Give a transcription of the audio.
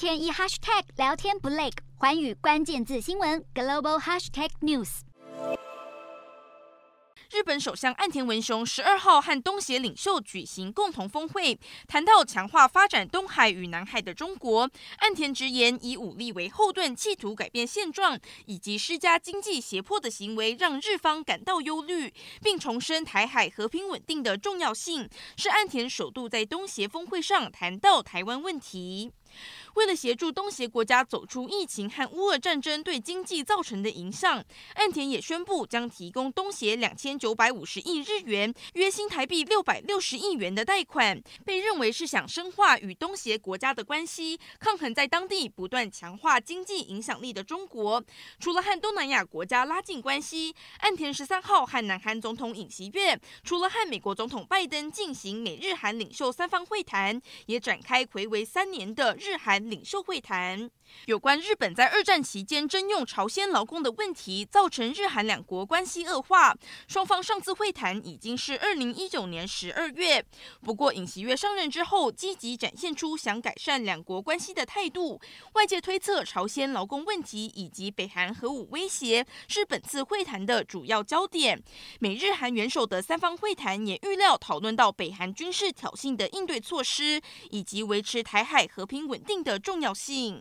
天一 hashtag 聊天不累，寰宇关键字新闻 global hashtag news。日本首相岸田文雄十二号和东协领袖举行共同峰会，谈到强化发展东海与南海的中国。岸田直言，以武力为后盾，企图改变现状，以及施加经济胁迫的行为，让日方感到忧虑，并重申台海和平稳定的重要性。是岸田首度在东协峰会上谈到台湾问题。为了协助东协国家走出疫情和乌俄战争对经济造成的影响，岸田也宣布将提供东协两千九百五十亿日元（约新台币六百六十亿元）的贷款，被认为是想深化与东协国家的关系，抗衡在当地不断强化经济影响力的中国。除了和东南亚国家拉近关系，岸田十三号和南韩总统尹锡悦，除了和美国总统拜登进行美日韩领袖三方会谈，也展开睽违三年的日韩。领袖会谈。有关日本在二战期间征用朝鲜劳工的问题，造成日韩两国关系恶化。双方上次会谈已经是二零一九年十二月。不过尹锡悦上任之后，积极展现出想改善两国关系的态度。外界推测，朝鲜劳工问题以及北韩核武威胁是本次会谈的主要焦点。美日韩元首的三方会谈也预料讨论到北韩军事挑衅的应对措施，以及维持台海和平稳定的重要性。